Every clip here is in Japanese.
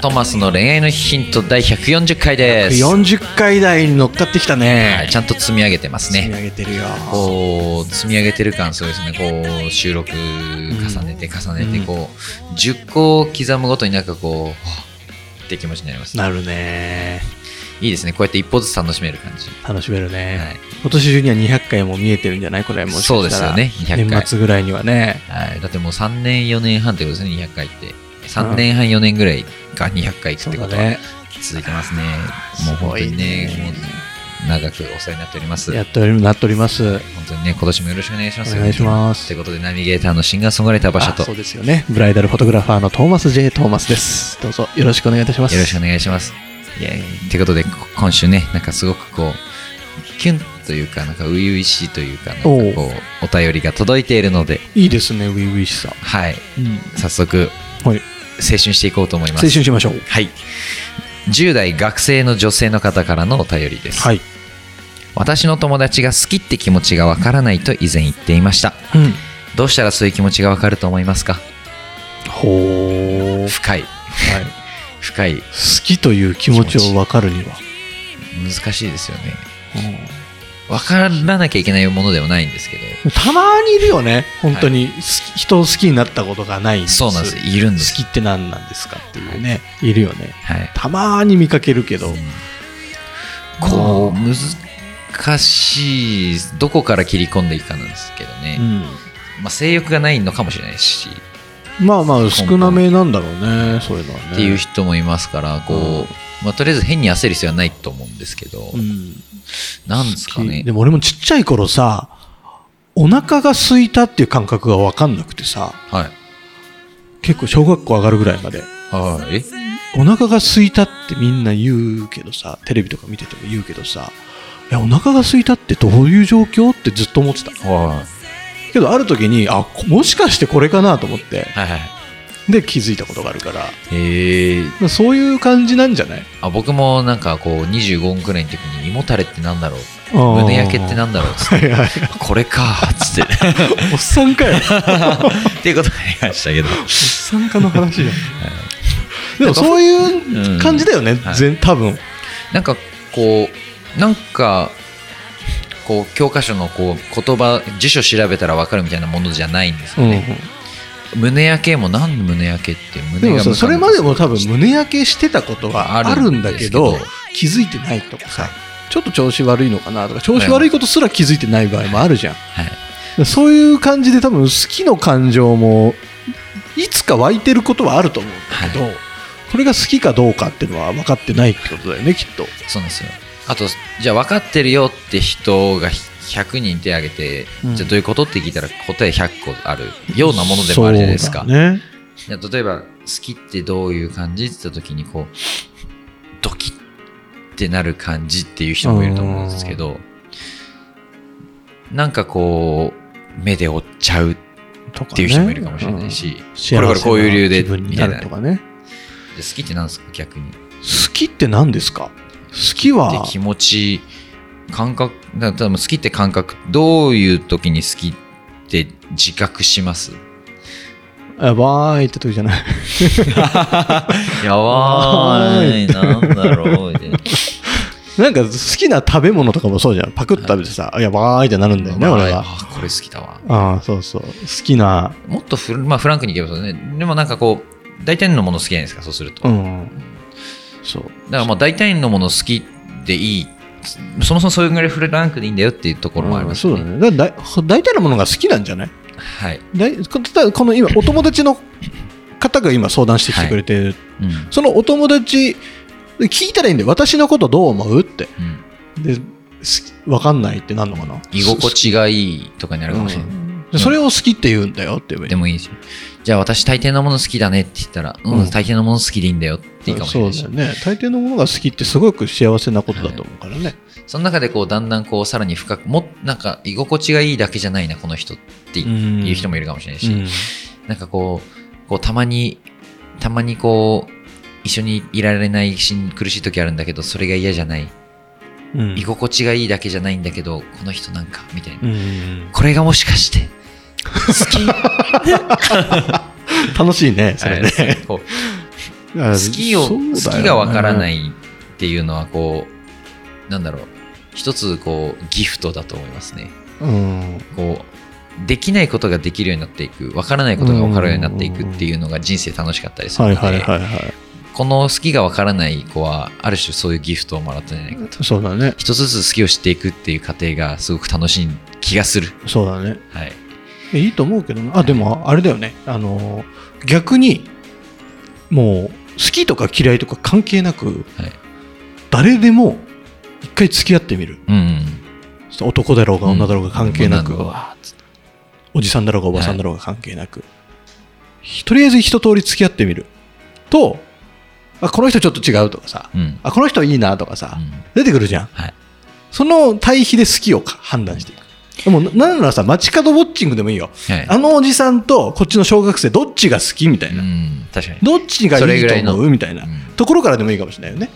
トーマスの恋愛のヒント第140回です、40回台に乗っかってきたね、はい、ちゃんと積み上げてます積みね上げてるよ。こう積み上げてる感すごいですね。こう収録重ねて重ねてうん。こう10個刻むごとになんかこうって気持ちになりますなるね。いいですね。こうやって一歩ずつ楽しめる感じ。楽しめるね、はい。今年中には200回も見えてるんじゃない？これも。しかしたらそうですよね。200回。年末ぐらいにはね。はい、だってもう3年4年半ってことですね。200回って3年半4年ぐらいが200回ってことは続いてますね。もう本当にね長くお世話になっております。やっておりなっております。本当にね、今年もよろしくお願いします。お願いします。ということで、ナビゲーターのシンガーソングライター馬車と、そうですよね。ブライダルフォトグラファーのトーマス J トーマスです。どうぞよろしくお願いいたします。ろしくお願いします。いやということで、こ今週ね、なんかすごくこう、キュンというか、なんか初々しいというか、なんかこう、お便りが届いているので、いいですねウィウィしさ、はい、うん。早速、はい、青春していこうと思います。青春しましょうはい。10代学生の女性の方からのお便りです。はい、私の友達が好きって気持ちがわからないと以前言っていました。うん、どうしたらそういう気持ちがわかると思いますか？ほう、深い。はい、深い。好きという気持ちを分かるには、難しいですよね。うん分からなきゃいけないものではないんですけど、たまにいるよね。本当に。好き、人を好きになったことがないそうなんです。いるんです。好きって何なんですかっていうね、い。るよね。はい。たまに見かけるけど、こう、難しい、どこから切り込んでいくかなんですけどね。うん。まあ、性欲がないのかもしれないし、まあまあ少なめなんだろうねそういうのはね。っていう人もいますから、こう、まあ、とりあえず変に焦る必要はないと思うんですけど、うん。なんですかね。で。も俺もちっちゃい頃さお腹が空いたっていう感覚が分かんなくてさはい。結構小学校上がるぐらいまではい。えお腹が空いたってみんな言うけどさテレビとか見てても言うけどさいやお腹が空いたってどういう状況ってずっと思ってたはけどある時にあこもしかしてこれかなと思ってい。はいはい。で気づいたことがあるからへえまあそういう感じなんじゃない？あ僕もなんかこう25くらいの時に胃もたれってなんだろう胸焼けってなんだろう？っつって。はいはい。これかっつって。おっさんかよ。っていうことがありましたけど。おっさんかの話じゃん。でもそういう感じだよね、はい。全多分。なんかこうなんかこう教科書のこう言葉辞書調べたら分かるみたいなものじゃないんですよね、胸焼けもなんで胸焼けって胸がそれまでも多分胸焼けしてたことはあるんだけど。気づいてないとかさちょっと調子悪いのかなとか調子悪いことすら気づいてない場合もあるじゃん。はい。そういう感じで多分好きの感情もいつか湧いてることはあると思うんだけど、これが好きかどうかっていうのは分かってないってことだよねきっと。そうなんですよ。あとじゃあ分かってるよって人が100人手挙げて、うん。じゃあどういうことって聞いたら答え100個あるようなものでもあるじゃないですか、ね。例えば好きってどういう感じって言った時にこうってなる感じっていう人もいると思うんですけどなんかこう目で追っちゃうっていう人もいるかもしれないし、うん。これからこういう理由でみたなないるとかね。で好きって何ですか逆に？好きって何ですか？好きはで気持ち感覚だ多分好きって感覚どういう時に好きって自覚します？やばーいって時じゃない。やばーいなんだろうみたいななんか好きな食べ物とかもそうじゃん。パクッと食べてさ、やばーいってなるんだよね、まあ俺は。あこれ好きだわ。ああそうそう。好きな。もっとフ,、まあ、フランクにいけばそうね。でもなんかこう大体のもの好きじゃないですかそうすると、だうん。そう。からまあ大体のもの好きでいい。そもそもそういうぐらいフランクでいいんだよっていうところもありますうんそうだね。だだ大体のものが好きなんじゃない？はい、だいこの今お友達の方が今相談してきてくれてる、うん。そのお友達聞いたらいいんだよ。私のことどう思うって。うん、で好きわかんないってなんのかな。居心地がいいとかになるかもしれない、うん。でそれを好きって言うんだよって言えばいいでもいいしじゃあ私大抵のもの好きだねって言ったら、うん、うん大抵のもの好きでいいんだよっていいかもしれない。しそうだよね。大抵のものが好きってすごく幸せなことだと思うからね、その中でこうだんだんこうさらに深くもなんか居心地がいいだけじゃないなこの人っていう人もいるかもしれないし、なんかこうこうたまにたまにこう一緒にいられないし苦しい時あるんだけどそれが嫌じゃない。うん。居心地がいいだけじゃないんだけどこの人なんかみたいな、うんこれがもしかして好き？楽しいねそれね、好きを、好きがわからないいっていうのはこうなんだろう。一つこうギフトだと思いますね。うん。こうできないことができるようになっていく。わからないことがわかるようになっていくっていうのが人生楽しかったりするので、はいはいはいはいこの好きがわからない子はある種そういうギフトをもらったんじゃないかと。そうだね。一つずつ好きを知っていくっていう過程がすごく楽しい気がする。そうだね。はい。いいと思うけどな。あでもあれだよね。あの逆にもう好きとか嫌いとか関係なくはい。誰でも一回付き合ってみる。うんうん。男だろうが女だろうが関係なく、うん。おじさんだろうがおばさんだろうが関係なく、とりあえず一通り付き合ってみる。とあこの人ちょっと違うとかさ。うん。あこの人いいなとかさ、うん。出てくるじゃん。はい。その対比で好きをか判断していく。でもななんならさ街角ウォッチングでもいいよ。はい。あのおじさんとこっちの小学生どっちが好きみたいうな、ん確かにどっちがいいと思うみたいなうんところからでもいいかもしれないよね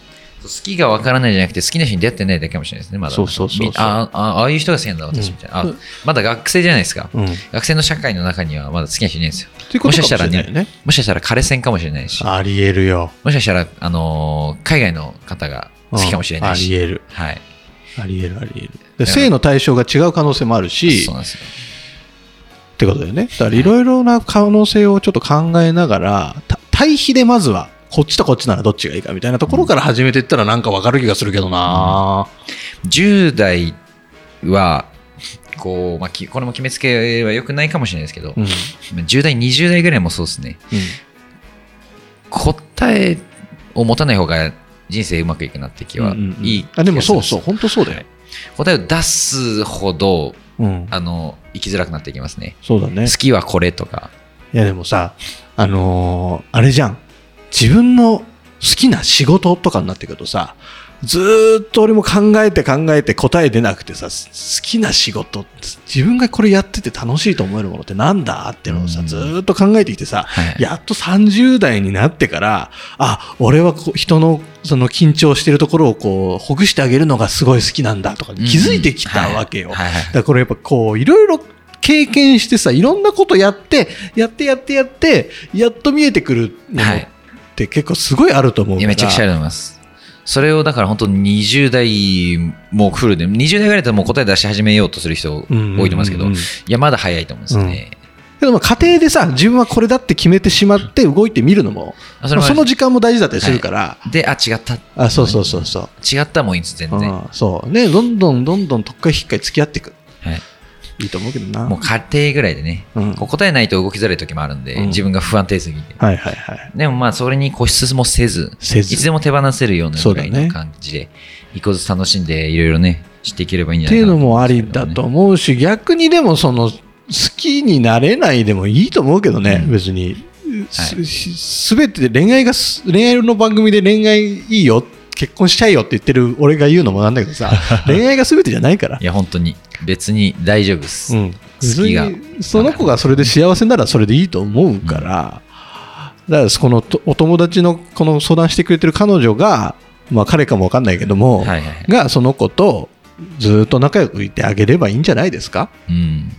好きがわからないじゃなくて好きな人に出会ってないだけかもしれないですねまだ。そうそうそうああああいう人が好きなんだ私みたいな、うんあまだ学生じゃないですか、うん。っ学生の社会の中にはまだ好きな人いないんですよ。ていうことかもしれないよもしねもしかしたら彼戦かもしれないし。ありえるよ。もしかしたら、あのー海外の方が好きかもしれないし、うんありえる。はい。ありえるありえる。で性の対象が違う可能性もあるし。そうなんですよ。ってことだよね。だからいろいろな可能性をちょっと考えながらた対比でまずはこっちとこっちならどっちがいいかみたいなところから始めていったらなんかわかる気がするけどな。10代はこう、まあ、きこれも決めつけは良くないかもしれないですけど、うん。10代20代ぐらいもそうですね。答えを持たない方が人生うまくいくなって気はうんうんうん。いいあでもそうそう本当そうだよ。はい答えを出すほどうん。あの生きづらくなっていきますね。そうだね。好きはこれとか。いやでもさあのーあれじゃん自分の好きな仕事とかになってくるとさずーっと俺も考えて考えて答え出なくてさす好きな仕事自分がこれやってて楽しいと思えるものってなんだっていうのをさうん。ずーっと考えてきてさはい。やっと30代になってからあ俺は人のその緊張してるところをこうほぐしてあげるのがすごい好きなんだとかに気づいてきたわけよ。はいはいはい。だからこれやっぱこういろいろ経験してさいろんなことやってやってやってやってやっと見えてくるものはいって結構すごいあると思うから。いやめちゃくちゃあると思います。それをだから本当20代もフルで20代ぐらいだともう答え出し始めようとする人多いと思いますけど、うんうんいうん。やまだ早いと思うんですよね、けどまあ家庭でさ自分はこれだって決めてしまって動いてみるのも、あその時間も大事だったりするから、であ違った。あそうそうそうそう、違ったもいいんです全然、うんそう。ねどんどんどんどん特化引っかい付き合っていくはい、いいと思うけどな。もう家庭ぐらいでね、うん。こう答えないと動きづらい時もあるんで、うん。自分が不安定すぎて。はいはいはい。でもまあそれに固執もせずせず。いつでも手放せるようなぐらいの感じで、一個ずつ楽しんでいろいろね知っていければいいんじっていうゃないかなのもありだと思うし逆にでもその好きになれないでもいいと思うけどね、うん。別に。すすべて恋愛がす恋愛の番組で恋愛いいよ結婚したいよって言ってる俺が言うのもなんだけどさ 恋愛がすべてじゃないから。いや本当に別に大丈夫です、うん、好きが。その子がそれで幸せならそれでいいと思うから、だからこのとお友達のこの相談してくれてる彼女が、まあ、彼かも分かんないけども、はいはい。はいがその子とずっと仲良くいてあげればいいんじゃないですか？うん。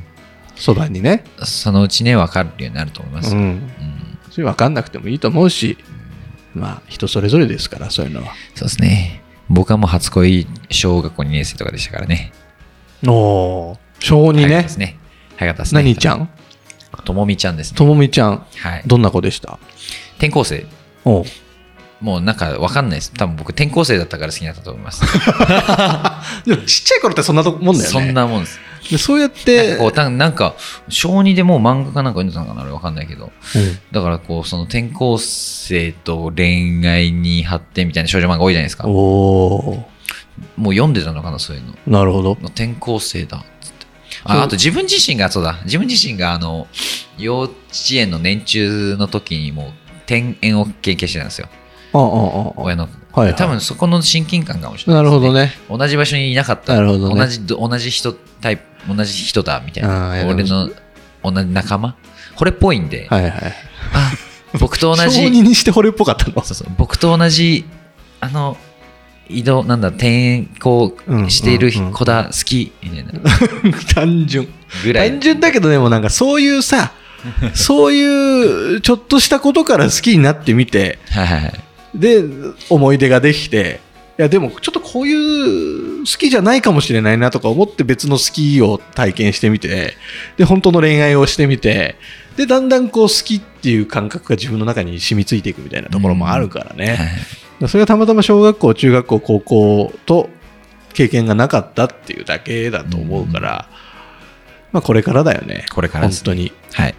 そばにね、そのうちね分かるようになると思います、ううん。ん、それ分かんなくてもいいと思うし、まあ人それぞれですからそういうのは。そうですね。僕はもう初恋小学校2年生とかでしたからねおー。小2ね。ですね。早かったですね。何ちゃん？ともみちゃんですね。ともみちゃん。はい。どんな子でした？転校生。おう。もうなんか分かんないです。多分僕転校生だったから好きになったと思います。でもちっちゃい頃ってそんなもんだよね。そんなもんです。でそうやっなんてかなんか小2でもう漫画かなんか読んでたのかなあれ分かんないけど。うん。だからこうその転校生と恋愛に発展みたいな少女漫画多いじゃないですか。もおーう読んでたのかなそういうの。なるほど。転校生だっつって。ああと自分自身がそうだ。自分自身があの幼稚園の年中の時にもう転園を経験してたんですよ。ああああ親の、はいはい。多分そこの親近感かもしれないなです、るほどね。同じ場所にいなかった。なるほどね。同じ同じ人タイプ同じ人だみたいな。俺の同じ仲間？これっぽいんで、はいはい。あ僕と同小じ 児にして惚れっぽかったの？そうそう。僕と同じあの移動なんだ転校しているうんうんうん子だ好きみたいな単純。ぐらい単純だけどでもなんかそういうさ、そういうちょっとしたことから好きになってみて、はいはいはいで、思い出ができて、いやでもちょっとこういう好きじゃないかもしれないなとか思って別の好きを体験してみて、で、本当の恋愛をしてみて、で、だんだんこう好きっていう感覚が自分の中に染みついていくみたいなところもあるからね。はいはいそれがたまたま小学校、中学校、高校と経験がなかったっていうだけだと思うから、まあこれからだよね。これからです。本当に。はい。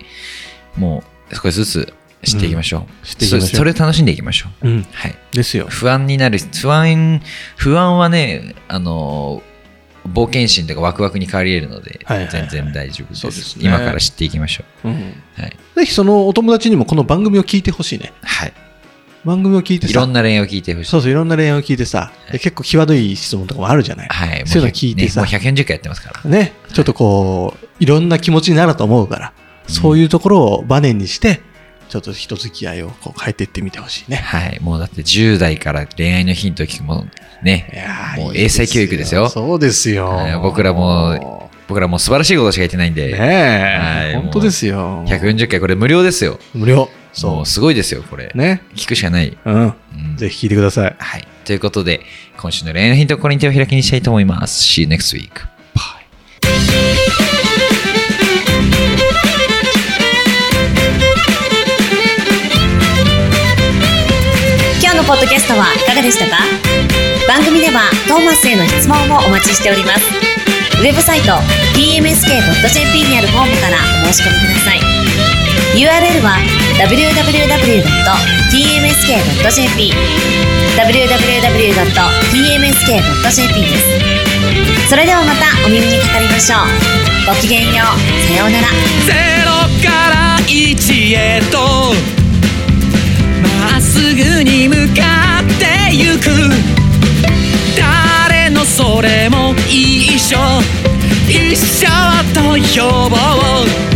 もう少しずつ知っていきましょう、ん。知っていきましょう。そそれを楽しんでいきましょう。うん。はい。ですよ。不安になる不安不安はねあの冒険心とかワクワクに変わり得るので、全然大丈夫です。ね。今から知っていきましょう。ん。うはい、ぜひそのお友達にもこの番組を聞いてほしいね。はい、番組を聞いてさ。いろんな恋愛を聞いてほしい。そうそう、いろんな恋愛を聞いてさ、で結構際どい質問とかもあるじゃない。はい、そういうの聞いてさ。もう,、ね、もう140回やってますから。ね、ちょっとこう、いろんな気持ちになると思うから、そういうところをバネにして、ちょっと人付き合いをこう変えていってみてほしいね。はい。もうだって10代から恋愛のヒントを聞くものね。いやーもう英才教育ですよ。そうですよ。はい。僕らも僕らもう素晴らしいことしか言ってないんで、ねえ、はい。本当ですよ。140回これ無料ですよ。無料。もそうすごいですよこれ、う。ね。聞くしかない、うん。うんぜひ聞いてください。はい。ということで、今週の恋愛のヒント、これに手を開きにしたいと思います。See you next week. Bye. 今日のポッドキャストはいかがでしたか？番組ではトーマスへの質問もお待ちしておりますウェブサイト tmsk.jp にあるフォームからお申し込みください URL は www.tmsk.jp www.tmsk.jp です。それではまたお耳にかかりましょう。ごきげんよう。さようなら。ゼロから一へと。まっすぐに向かってゆく。誰のそれも一緒。一緒と呼ぼう。